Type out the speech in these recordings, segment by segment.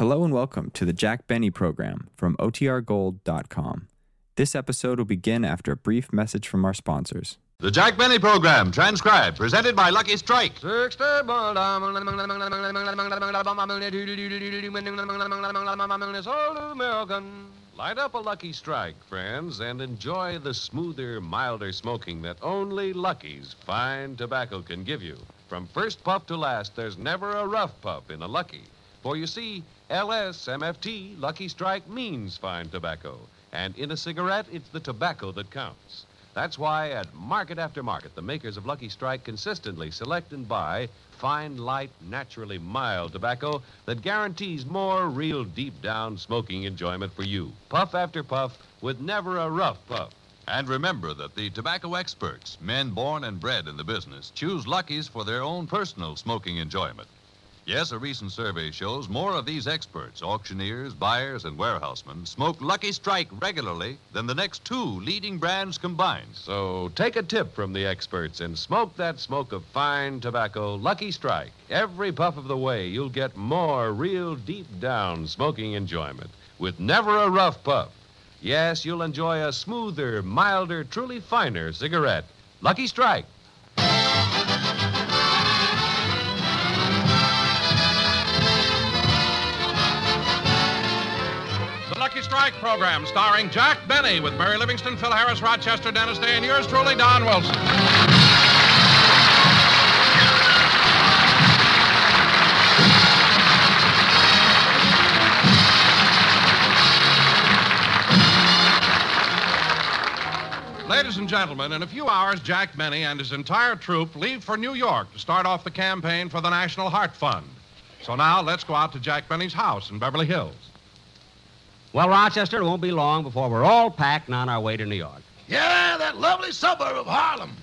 Hello and welcome to the Jack Benny program from OTRGold.com. This episode will begin after a brief message from our sponsors. The Jack Benny program, transcribed, presented by Lucky Strike. Light up a Lucky Strike, friends, and enjoy the smoother, milder smoking that only Lucky's fine tobacco can give you. From first puff to last, there's never a rough puff in a Lucky. For you see, LS, MFT, Lucky Strike means fine tobacco. And in a cigarette, it's the tobacco that counts. That's why at market after market, the makers of Lucky Strike consistently select and buy fine, light, naturally mild tobacco that guarantees more real deep down smoking enjoyment for you. Puff after puff with never a rough puff. And remember that the tobacco experts, men born and bred in the business, choose Lucky's for their own personal smoking enjoyment. Yes, a recent survey shows more of these experts, auctioneers, buyers, and warehousemen, smoke Lucky Strike regularly than the next two leading brands combined. So take a tip from the experts and smoke that smoke of fine tobacco, Lucky Strike. Every puff of the way, you'll get more real deep down smoking enjoyment with never a rough puff. Yes, you'll enjoy a smoother, milder, truly finer cigarette. Lucky Strike. Strike program, starring Jack Benny with Mary Livingstone, Phil Harris, Rochester, Dennis Day, and yours truly, Don Wilson. Ladies and gentlemen, in a few hours, Jack Benny and his entire troupe leave for New York to start off the campaign for the National Heart Fund. So now let's go out to Jack Benny's house in Beverly Hills. Well, Rochester, it won't be long before we're all packed and on our way to New York. Yeah, that lovely suburb of Harlem.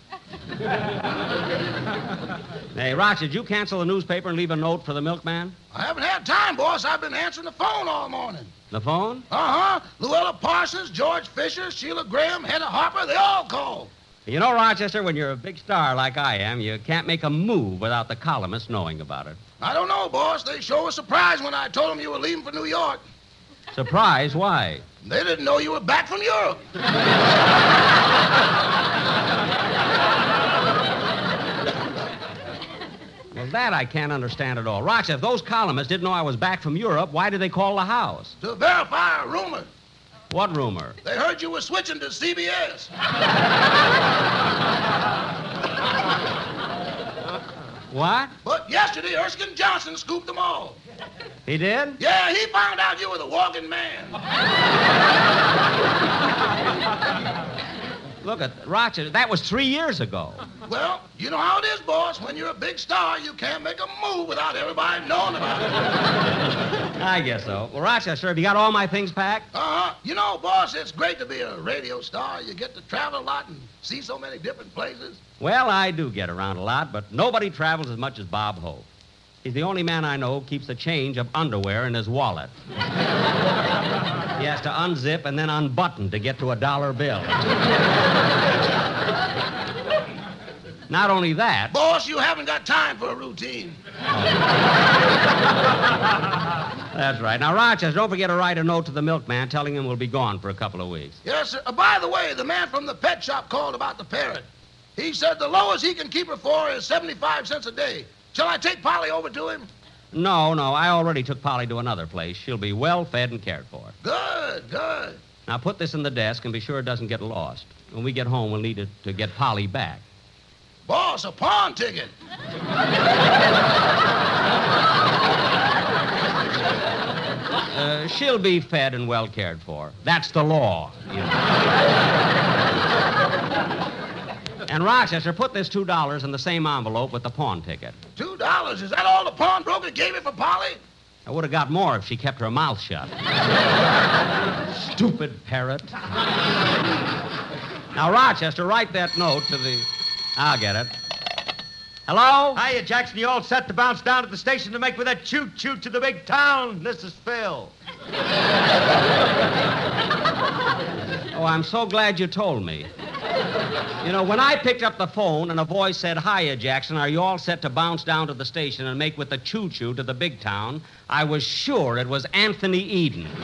Hey, Roch, did you cancel the newspaper and leave a note for the milkman? I haven't had time, boss. I've been answering the phone all morning. The phone? Uh huh. Louella Parsons, George Fisher, Sheilah Graham, Hedda Hopper, they all called. You know, Rochester, when you're a big star like I am, you can't make a move without the columnists knowing about it. I don't know, boss. They sure were surprised when I told them you were leaving for New York. Surprise? Why? They didn't know you were back from Europe. Well, that I can't understand at all. Roch, if those columnists didn't know I was back from Europe, why did they call the house? To verify a rumor. What rumor? They heard you were switching to CBS. What? But yesterday, Erskine Johnson scooped them all. He did? Yeah, he found out you were the walking man. Look at Rochester. That was three years ago. Well, you know how it is, boss. When you're a big star, you can't make a move without everybody knowing about it. I guess so. Well, Rochester, have you got all my things packed? Uh-huh. You know, boss, it's great to be a radio star. You get to travel a lot and see so many different places. Well, I do get around a lot, but nobody travels as much as Bob Hope. He's the only man I know who keeps a change of underwear in his wallet. he has to unzip and then unbutton to get to a dollar bill. Not only that, Boss, you haven't got time for a routine. that's right. Now, Rochester, don't forget to write a note to the milkman telling him we'll be gone for a couple of weeks. Yes, sir. Uh, by the way, the man from the pet shop called about the parrot. He said the lowest he can keep her for is 75 cents a day. Shall I take Polly over to him? No, no, I already took Polly to another place. She'll be well fed and cared for. Good, good. Now, put this in the desk and be sure it doesn't get lost. When we get home, we'll need it to get Polly back. Boss, a pawn ticket. Uh, she'll be fed and well cared for. That's the law. you know. And Rochester, put this two dollars in the same envelope with the pawn ticket. Two dollars. Is that all the pawnbroker gave you for Polly? I would have got more if she kept her mouth shut. Stupid parrot. now, Rochester, write that note to the. I'll get it. Hello? Hiya, Jackson. You all set to bounce down to the station to make for that choo-choo to the big town. This is Phil. Oh, I'm so glad you told me. You know, when I picked up the phone and a voice said, Hiya, Jackson, are you all set to bounce down to the station and make with the choo choo to the big town? I was sure it was Anthony Eden.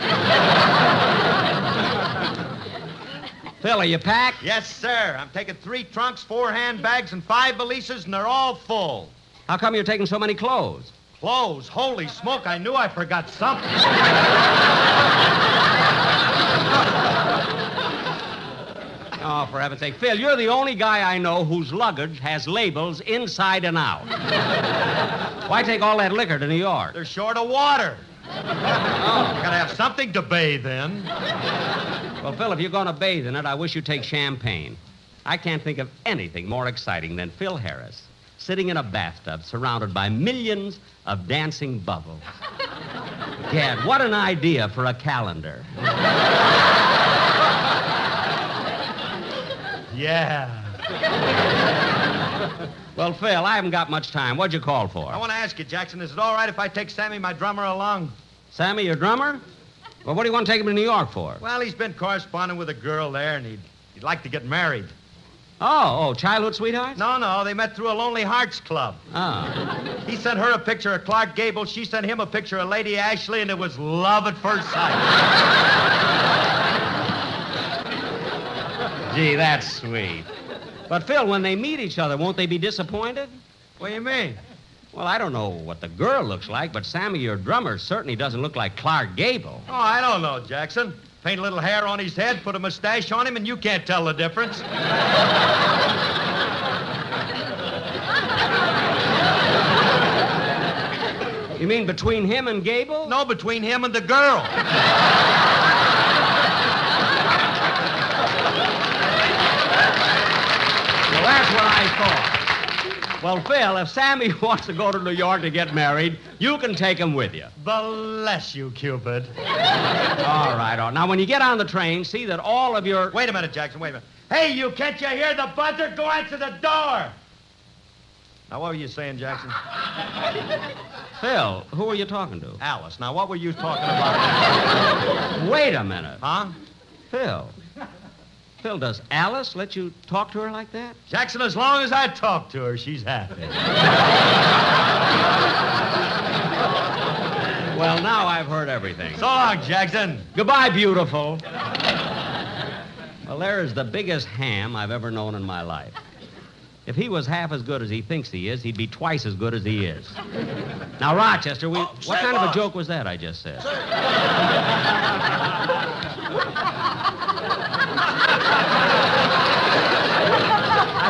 Phil, are you packed? Yes, sir. I'm taking three trunks, four handbags, and five valises, and they're all full. How come you're taking so many clothes? Clothes. Holy smoke, I knew I forgot something. Oh, for heaven's sake. Phil, you're the only guy I know whose luggage has labels inside and out. Why take all that liquor to New York? They're short of water. Oh. Gotta have something to bathe in. Well, Phil, if you're going to bathe in it, I wish you'd take champagne. I can't think of anything more exciting than Phil Harris sitting in a bathtub surrounded by millions of dancing bubbles. Gad, what an idea for a calendar. Yeah. Well, Phil, I haven't got much time. What'd you call for? I want to ask you, Jackson, is it all right if I take Sammy, my drummer, along? Sammy, your drummer? Well, what do you want to take him to New York for? Well, he's been corresponding with a girl there, and he'd, he'd like to get married. Oh, oh, childhood sweetheart? No, no, they met through a Lonely Hearts Club. Oh. He sent her a picture of Clark Gable, she sent him a picture of Lady Ashley, and it was love at first sight. Gee, that's sweet. But, Phil, when they meet each other, won't they be disappointed? what do you mean? Well, I don't know what the girl looks like, but Sammy, your drummer, certainly doesn't look like Clark Gable. Oh, I don't know, Jackson. Paint a little hair on his head, put a mustache on him, and you can't tell the difference. You mean between him and Gable? No, between him and the girl. Well, that's what I thought. Well, Phil, if Sammy wants to go to New York to get married, you can take him with you. Bless you, Cupid. All right, all right. Now, when you get on the train, see that all of your. Wait a minute, Jackson, wait a minute. Hey, you, can't you hear the buzzer? Go answer the door. Now, what were you saying, Jackson? Phil, who are you talking to? Alice. Now, what were you talking about? Wait a minute. huh? Phil. Phil, does Alice let you talk to her like that? Jackson, as long as I talk to her, she's happy. Well, now I've heard everything. So long, Jackson. Goodbye, beautiful. Well, there is the biggest ham I've ever known in my life. If he was half as good as he thinks he is, he'd be twice as good as he is. Now, Rochester, we, Oh, what kind of a joke was that I just said?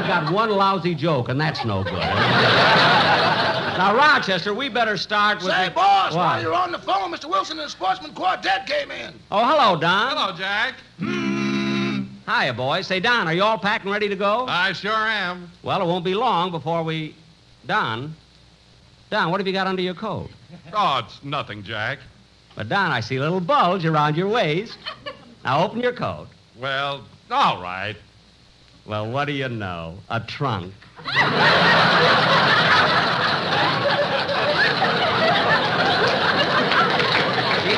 I've got one lousy joke, and that's no good. now, Rochester, we better start with. Say, the- boss, What? while you're on the phone, Mr. Wilson and the Sportsmen Quartet came in. Oh, hello, Don. Hello, Jack. Hmm. Hiya, boys. Say, Don, are you all packed and ready to go? I sure am. well, it won't be long before we. Don. Don, what have you got under your coat? Oh, it's nothing, Jack. But, Don, I see a little bulge around your waist. Now, open your coat. Well, all right. Well, what do you know? A trunk. See,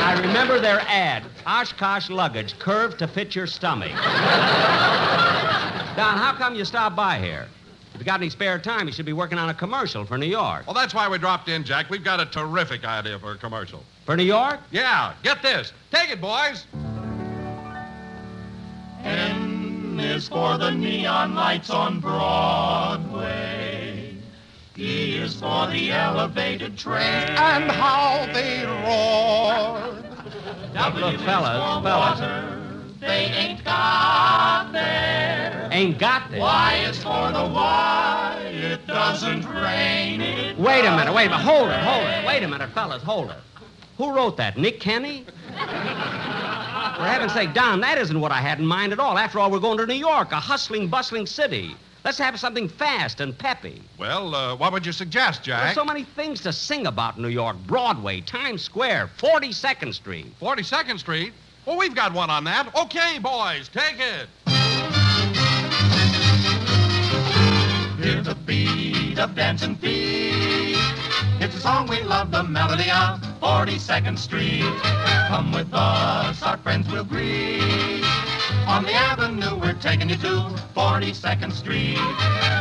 I remember their ad. Oshkosh luggage, curved to fit your stomach. Don, how come you stopped by here? If you got any spare time, you should be working on a commercial for New York. Well, that's why we dropped in, Jack. We've got a terrific idea for a commercial. For New York? Yeah, get this. Take it, boys. N is for the neon lights on Broadway. E is for the elevated train. And how they roar. W Look, fellas, fellas. water. They ain't got there. Ain't got this. Y is for the why It doesn't rain. It Wait a minute, wait a minute. Hold it, hold it. Wait a minute, fellas, hold it. Who wrote that? Nick Kenny? For heaven's sake, Don, that isn't what I had in mind at all. After all, we're going to New York, a hustling, bustling city. Let's have something fast and peppy. Well, uh, what would you suggest, Jack? There's so many things to sing about in New York. Broadway, Times Square, 42nd Street. 42nd Street? Well, we've got one on that. Okay, boys, take it. Hear the beat of dancing feet. It's a song we love, the melody of 42nd Street. Come with us, our friends will greet. On the avenue, we're taking you to 42nd Street.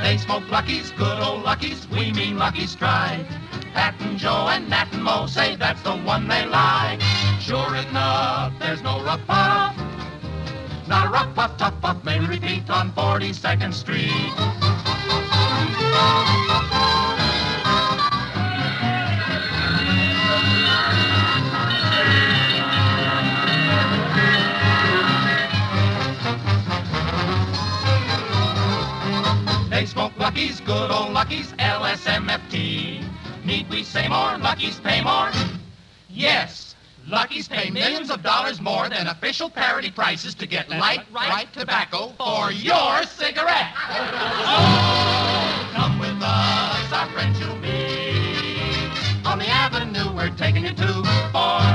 They smoke Lucky's, good old Lucky's, we mean Lucky Strike. Pat and Joe and Nat and Mo say that's the one they like. Sure enough, there's no rough puff. Not a rough puff, tough puff, may repeat on 42nd Street. LSMFT. Need we say more? Lucky's pay more? Yes. Lucky's pay millions of dollars more than official parity prices to get light, right tobacco for your cigarette. Oh, come with us, our friends you'll meet. On the avenue, we're taking you to 42nd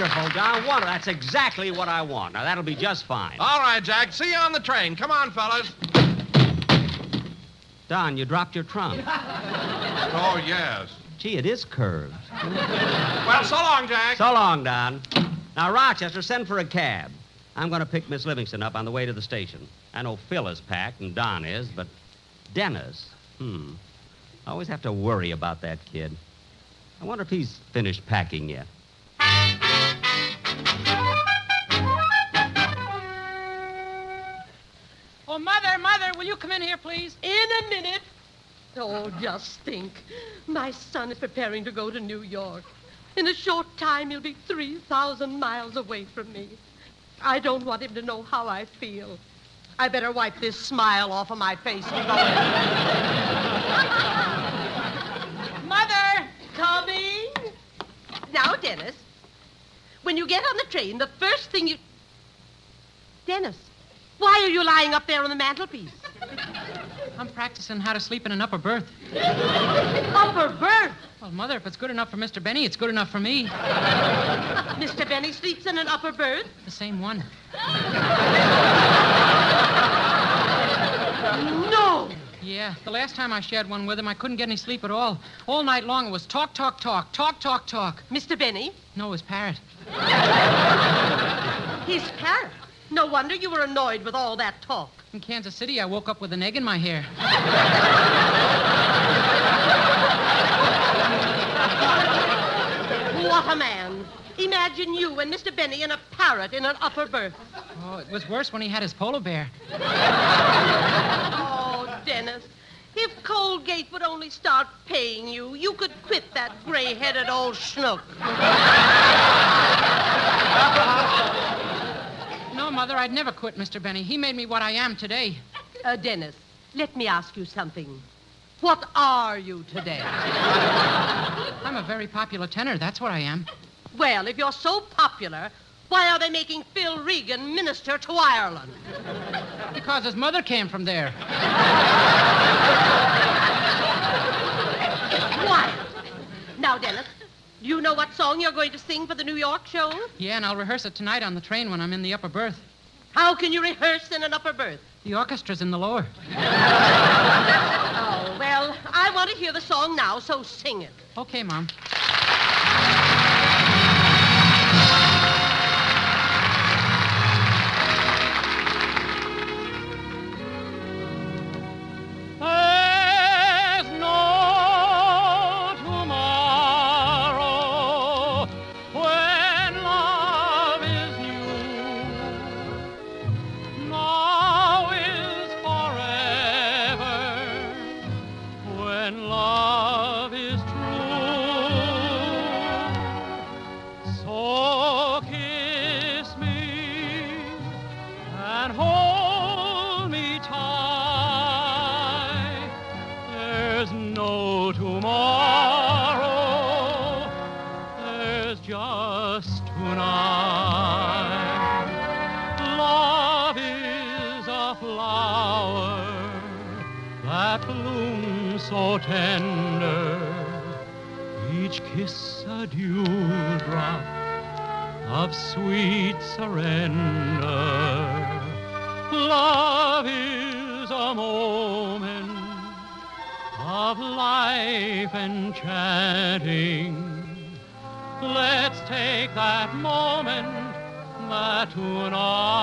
wonderful, Don. Wonderful. That's exactly what I want. Now, that'll be just fine. All right, Jack. See you on the train. Come on, fellas. Don, you dropped your trunk. Oh, yes. Gee, it is curved. Well, so long, Jack. So long, Don. Now, Rochester, send for a cab. I'm going to pick Miss Livingstone up on the way to the station. I know Phil is packed and Don is, but Dennis, hmm. I always have to worry about that kid. I wonder if he's finished packing yet. Mother, Mother, will you come in here, please? In a minute. Oh, just think. My son is preparing to go to New York. In a short time, he'll be 3,000 miles away from me. I don't want him to know how I feel. I better wipe this smile off of my face and go in. Mother, coming. Now, Dennis, when you get on the train, the first thing you... Dennis, why are you lying up there on the mantelpiece? I'm practicing how to sleep in an upper berth. Upper berth. Well, Mother, if it's good enough for Mr. Benny, it's good enough for me. Mr. Benny sleeps in an upper berth? The same one. No! Yeah, the last time I shared one with him, I couldn't get any sleep at all. All night long, it was talk, talk, talk, talk, talk, talk. Mr. Benny? No, his Parrot. His parrot. No wonder you were annoyed with all that talk. In Kansas City, I woke up with an egg in my hair. What a man. Imagine you and Mr. Benny and a parrot in an upper berth. Oh, it was worse when he had his polar bear. Oh, Dennis. If Colgate would only start paying you, you could quit that gray-headed old schnook. No, Mother, I'd never quit Mr. Benny. He made me what I am today. Uh, Dennis, let me ask you something. What are you today? I'm a very popular tenor. That's what I am. Well, if you're so popular, why are they making Phil Regan minister to Ireland? Because his mother came from there. Quiet. Now, Dennis, do you know what song you're going to sing for the New York show? Yeah, and I'll rehearse it tonight on the train when I'm in the upper berth. How can you rehearse in an upper berth? The orchestra's in the lower. Oh, well, I want to hear the song now, so sing it. Okay, Mom. Life enchanting. Let's take that moment that tonight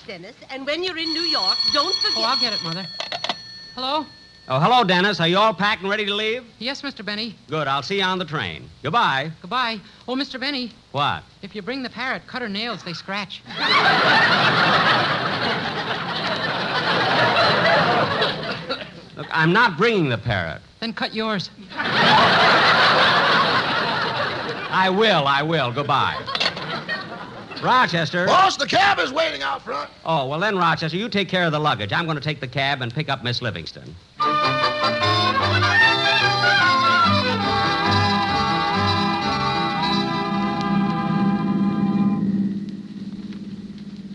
very Dennis. And when you're in New York, don't forget. Oh, I'll get it, Mother. Hello? Oh, hello, Dennis. Are you all packed and ready to leave? Yes, Mr. Benny. Good. I'll see you on the train. Goodbye. Goodbye. Oh, Mr. Benny, What? if you bring the parrot, cut her nails, they scratch. Look, I'm not bringing the parrot. Then cut yours. I will. I will. Goodbye. Rochester. Boss, the cab is waiting out front. Oh, well, then, Rochester, you take care of the luggage. I'm going to take the cab and pick up Miss Livingstone.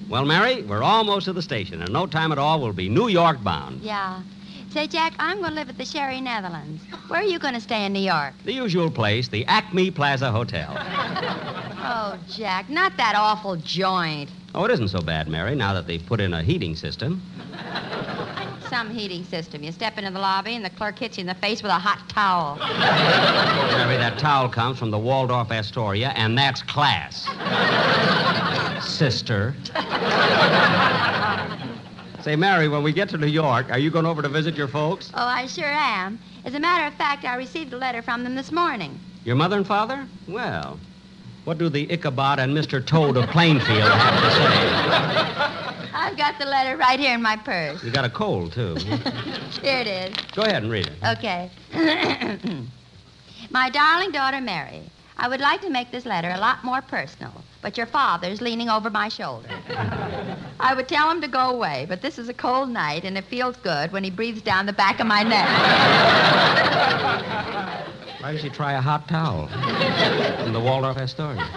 Well, Mary, we're almost to the station. In no time at all, we'll be New York bound. Yeah. Say, Jack, I'm going to live at the Sherry Netherlands. Where are you going to stay in New York? The usual place, the Acme Plaza Hotel. Oh, Jack, not that awful joint. Oh, it isn't so bad, Mary, now that they've put in a heating system. Some heating system. You step into the lobby and the clerk hits you in the face with a hot towel. Oh, Mary, that towel comes from the Waldorf Astoria, and that's class. Sister. Say, Mary, when we get to New York, are you going over to visit your folks? Oh, I sure am. As a matter of fact, I received a letter from them this morning. Your mother and father? Well, what do the Ichabod and Mr. Toad of Plainfield have to say? I've got the letter right here in my purse. You got a cold, too. Here it is. Go ahead and read it. Okay. My darling daughter Mary, I would like to make this letter a lot more personal, but your father's leaning over my shoulder. I would tell him to go away, but this is a cold night, and it feels good when he breathes down the back of my neck. Why does he try a hot towel from the Waldorf Astoria?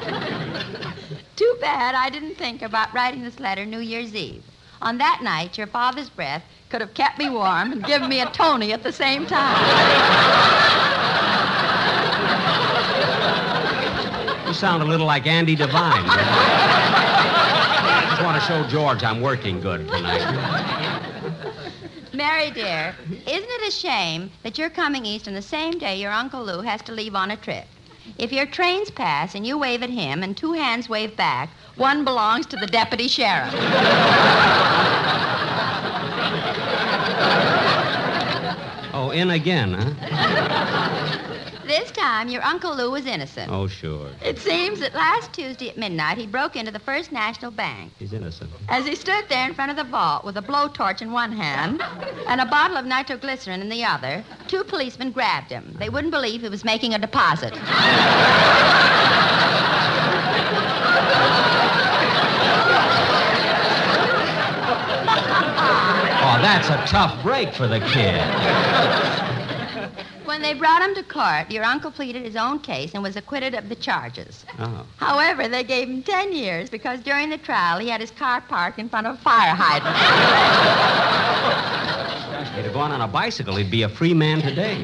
Too bad I didn't think about writing this letter New Year's Eve. On that night, your father's breath could have kept me warm and given me a Tony at the same time. You sound a little like Andy Devine. I just want to show George I'm working good tonight. Mary, dear, isn't it a shame that you're coming east on the same day your Uncle Lou has to leave on a trip? If your trains pass and you wave at him and two hands wave back, one belongs to the deputy sheriff. Oh, in again, huh? This time, your Uncle Lou was innocent. Oh, sure. It seems that last Tuesday at midnight, he broke into the First National Bank. He's innocent. As he stood there in front of the vault with a blowtorch in one hand and a bottle of nitroglycerin in the other, two policemen grabbed him. They wouldn't believe he was making a deposit. Oh, that's a tough break for the kid. When they brought him to court, your uncle pleaded his own case and was acquitted of the charges. Oh. However, they gave him 10 years because during the trial he had his car parked in front of a fire hydrant. Gosh, if he'd have gone on a bicycle, he'd be a free man today.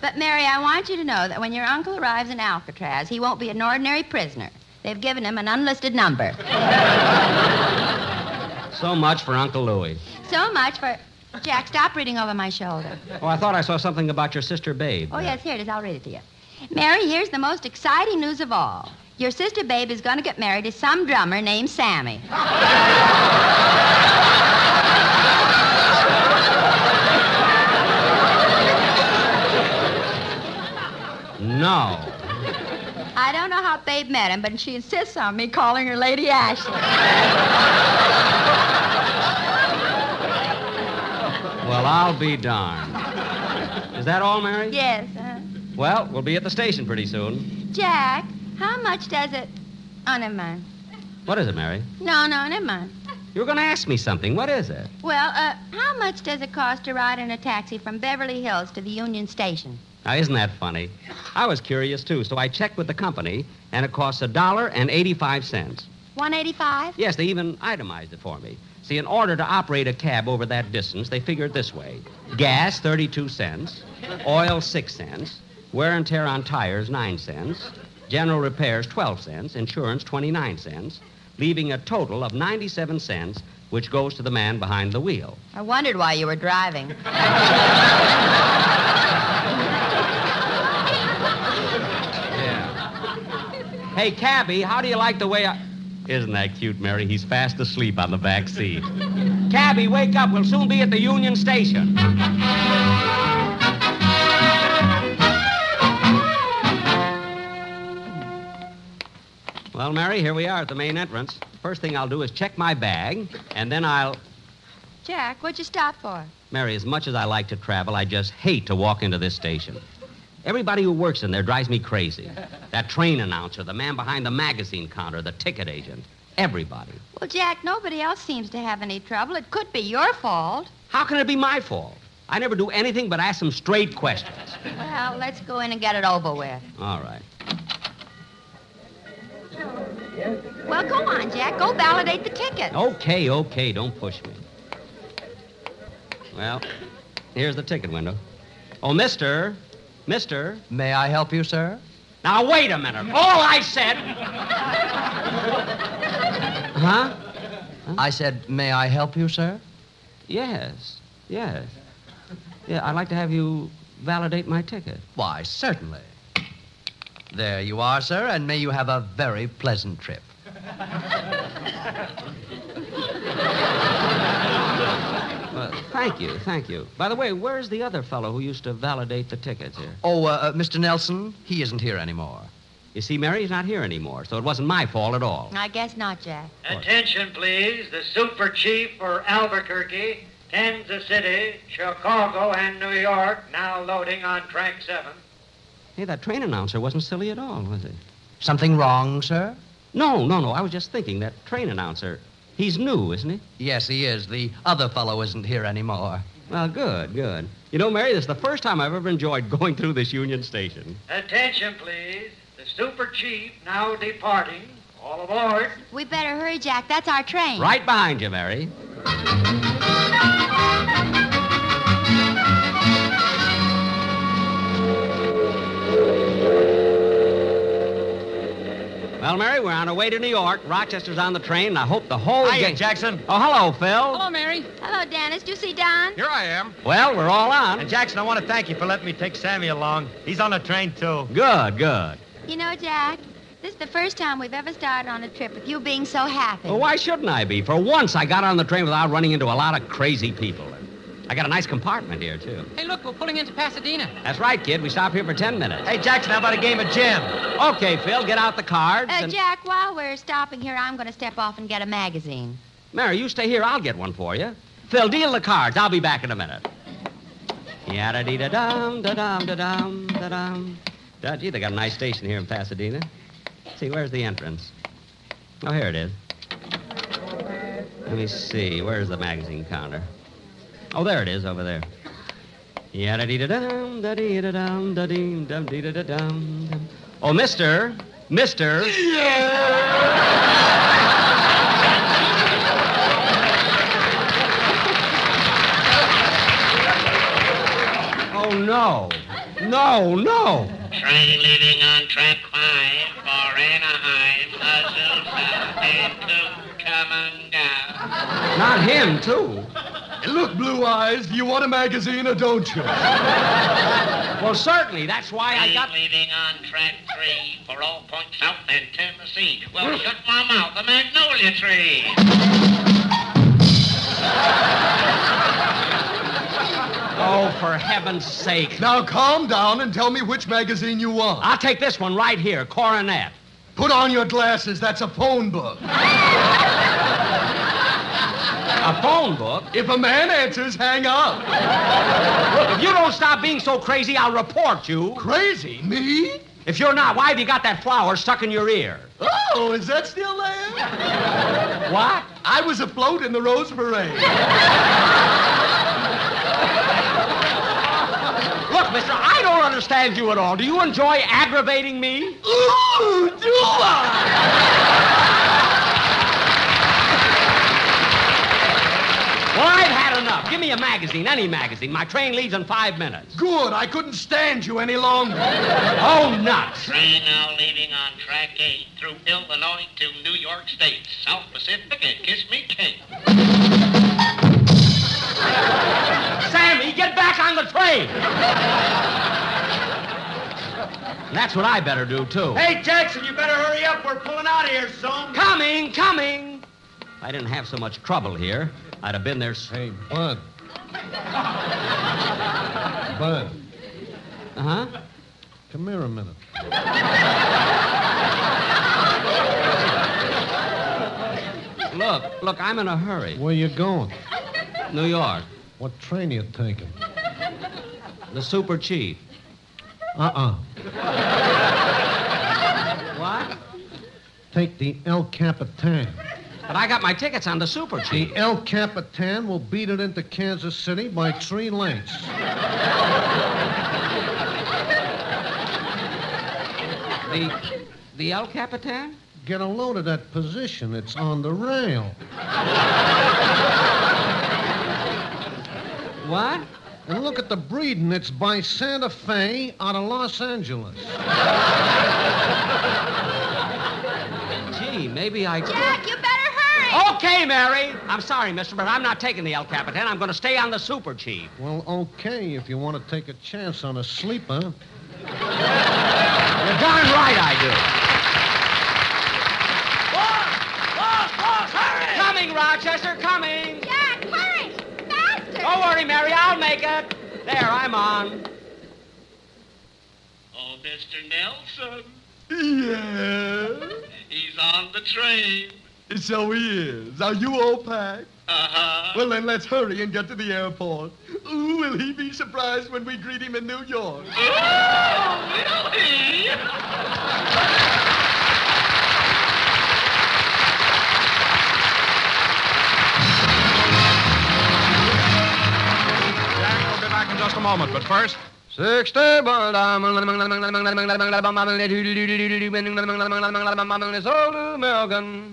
But, Mary, I want you to know that when your uncle arrives in Alcatraz, he won't be an ordinary prisoner. They've given him an unlisted number. So much for Uncle Louis. So much for. Jack, stop reading over my shoulder. Oh, I thought I saw something about your sister Babe. Oh, uh, yes, here it is. I'll read it to you. Mary, here's the most exciting news of all. Your sister Babe is going to get married to some drummer named Sammy. No. I don't know how Babe met him, but she insists on me calling her Lady Ashley. Well, I'll be darned. Is that all, Mary? yes. Uh, Well, we'll be at the station pretty soon. Jack, how much does it? Oh, never mind. What is it, Mary? No, no, never mind. You were going to ask me something. What is it? Well, uh, how much does it cost to ride in a taxi from Beverly Hills to the Union Station? Now, isn't that funny? I was curious, too, so I checked with the company, and it costs a dollar and 85 cents. 185? Yes, they even itemized it for me. See, in order to operate a cab over that distance, they figure it this way gas, 32 cents, oil, 6 cents, wear and tear on tires, 9 cents, general repairs, 12 cents, insurance, 29 cents, leaving a total of 97 cents, which goes to the man behind the wheel. I wondered why you were driving. Yeah. Hey, cabby, how do you like the way I. Isn't that cute, Mary? He's fast asleep on the back seat. cabby, wake up. We'll soon be at the Union Station. Well, Mary, here we are at the main entrance. First thing I'll do is check my bag, and then I'll. Jack, what'd you stop for? Mary, as much as I like to travel, I just hate to walk into this station. Everybody who works in there drives me crazy. That train announcer, the man behind the magazine counter, the ticket agent. Everybody. Well, Jack, nobody else seems to have any trouble. It could be your fault. How can it be my fault? I never do anything but ask them straight questions. Well, let's go in and get it over with. All right. Well, go on, Jack. Go validate the ticket. Okay, okay, don't push me. Well, here's the ticket window. Oh, mister, mister. May I help you, sir? Now, wait a minute. All I said. huh? I said, may I help you, sir? Yes, yes. Yeah, I'd like to have you validate my ticket. Why, certainly. There you are, sir, and may you have a very pleasant trip. Well, thank you, thank you. By the way, where's the other fellow who used to validate the tickets here? Oh, uh, uh, Mr. Nelson, he isn't here anymore. You see, Mary, he's not here anymore, so it wasn't my fault at all. I guess not, Jack. Attention, please. The super chief for Albuquerque, Kansas City, Chicago, and New York now loading on track seven. Hey, that train announcer wasn't silly at all, was he? Something wrong, sir? No, no, no. I was just thinking that train announcer, he's new, isn't he? Yes, he is. The other fellow isn't here anymore. Well, good, good. You know, Mary, this is the first time I've ever enjoyed going through this Union Station. Attention, please. The super chief now departing. All aboard. We better hurry, Jack. That's our train. Right behind you, Mary. Well, Mary, we're on our way to New York. Rochester's on the train, and I hope the whole Hiya, gang- Jackson. Oh, hello, Phil. Hello, Mary. Hello, Dennis. Do you see Don? Here I am. Well, we're all on. And Jackson, I want to thank you for letting me take Sammy along. He's on the train, too. Good, good. You know, Jack, this is the first time we've ever started on a trip with you being so happy. Well, why shouldn't I be? For once, I got on the train without running into a lot of crazy people. I got a nice compartment here, too. Hey, look, we're pulling into Pasadena. That's right, kid. We stop here for 10 minutes. Hey, Jackson, how about a game of gin? Okay, Phil, get out the cards. Uh, and... Jack, while we're stopping here, I'm going to step off and get a magazine. Mary, you stay here. I'll get one for you. Phil, deal the cards. I'll be back in a minute. Yada dee da dum da dum da dum da dum. Da, gee, they got a nice station here in Pasadena. See, where's the entrance? Oh, here it is. Let me see. Where's the magazine counter? Oh, there it is, over there. Yada dee da dum da dee da dum da dee dum dee da da dum. dum. Oh, Mister, Mister. Oh no, no, no. Train leaving on track five for Anaheim, Azusa, and Cucamonga. Not him, too. Look, Blue Eyes, you want a magazine or don't you? well, certainly. That's why I got. leaving on track three for all points south and Tennessee. Well, shut my mouth, the magnolia tree. Oh, for heaven's sake. Now calm down and tell me which magazine you want. I'll take this one right here, Coronet. Put on your glasses. That's a phone book. A phone book? If a man answers, hang up. Look, if you don't stop being so crazy, I'll report you. Crazy? Me? If you're not, why have you got that flower stuck in your ear? Oh, is that still there? What? I was afloat in the Rose Parade. Look, mister, I don't understand you at all. Do you enjoy aggravating me? Ooh, do Well, I've had enough. Give me a magazine, any magazine. My train leaves in five minutes. Good. I couldn't stand you any longer. Oh, nuts. Train now leaving on track eight through Illinois to New York State, South Pacific, and Kiss Me Kate. Sammy, get back on the train. That's what I better do, too. Hey, Jackson, you better hurry up. We're pulling out of here soon. Coming, coming. I didn't have so much trouble here, I'd have been there. s- Hey, Bud. Bud, Uh-huh. come here a minute. Look, look, I'm in a hurry. Where you going? New York. What train are you taking? The super chief. Uh-uh. What? Take the El Capitan. But I got my tickets on the super chief. The El Capitan will beat it into Kansas City by three lengths. The, the El Capitan? Get a load of that position. It's on the rail. What? And look at the breeding. It's by Santa Fe out of Los Angeles. Gee, maybe I could. Jack, you better hurry. Okay, Mary. I'm sorry, mister, but I'm not taking the El Capitan. I'm going to stay on the super chief. Well, okay, if you want to take a chance on a sleeper. You're darn right I do. Coming, Rochester, coming. Jack, hurry. Faster. Don't worry, Mary, I'll make it. There, I'm on. Oh, Mr. Nelson, Yeah. he's on the train. So he is. Are you all packed? Uh-huh. Well, then let's hurry and get to the airport. Ooh, will he be surprised when we greet him in New York? Oh, will he? Jack, we'll be back in just a moment, but first.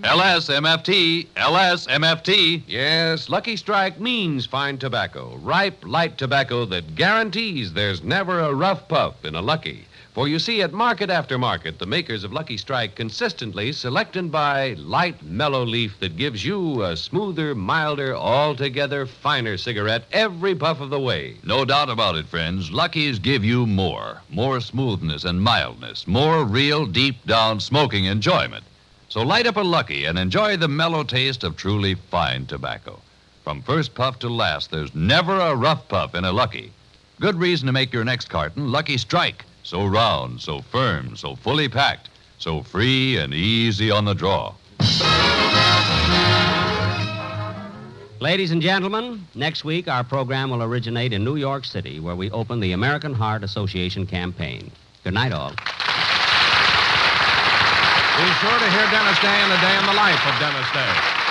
LSMFT, LSMFT. Yes, Lucky Strike means fine tobacco, ripe, light tobacco that guarantees there's never a rough puff in a Lucky. For you see, at market after market, the makers of Lucky Strike consistently select and buy light, mellow leaf that gives you a smoother, milder, altogether finer cigarette every puff of the way. No doubt about it, friends. Lucky's give you more. More smoothness and mildness. More real, deep down smoking enjoyment. So light up a Lucky and enjoy the mellow taste of truly fine tobacco. From first puff to last, there's never a rough puff in a Lucky. Good reason to make your next carton Lucky Strike. So round, so firm, so fully packed, so free and easy on the draw. Ladies and gentlemen, next week our program will originate in New York City, where we open the American Heart Association campaign. Good night, all. Be sure to hear Dennis Day and the Day in the Life of Dennis Day.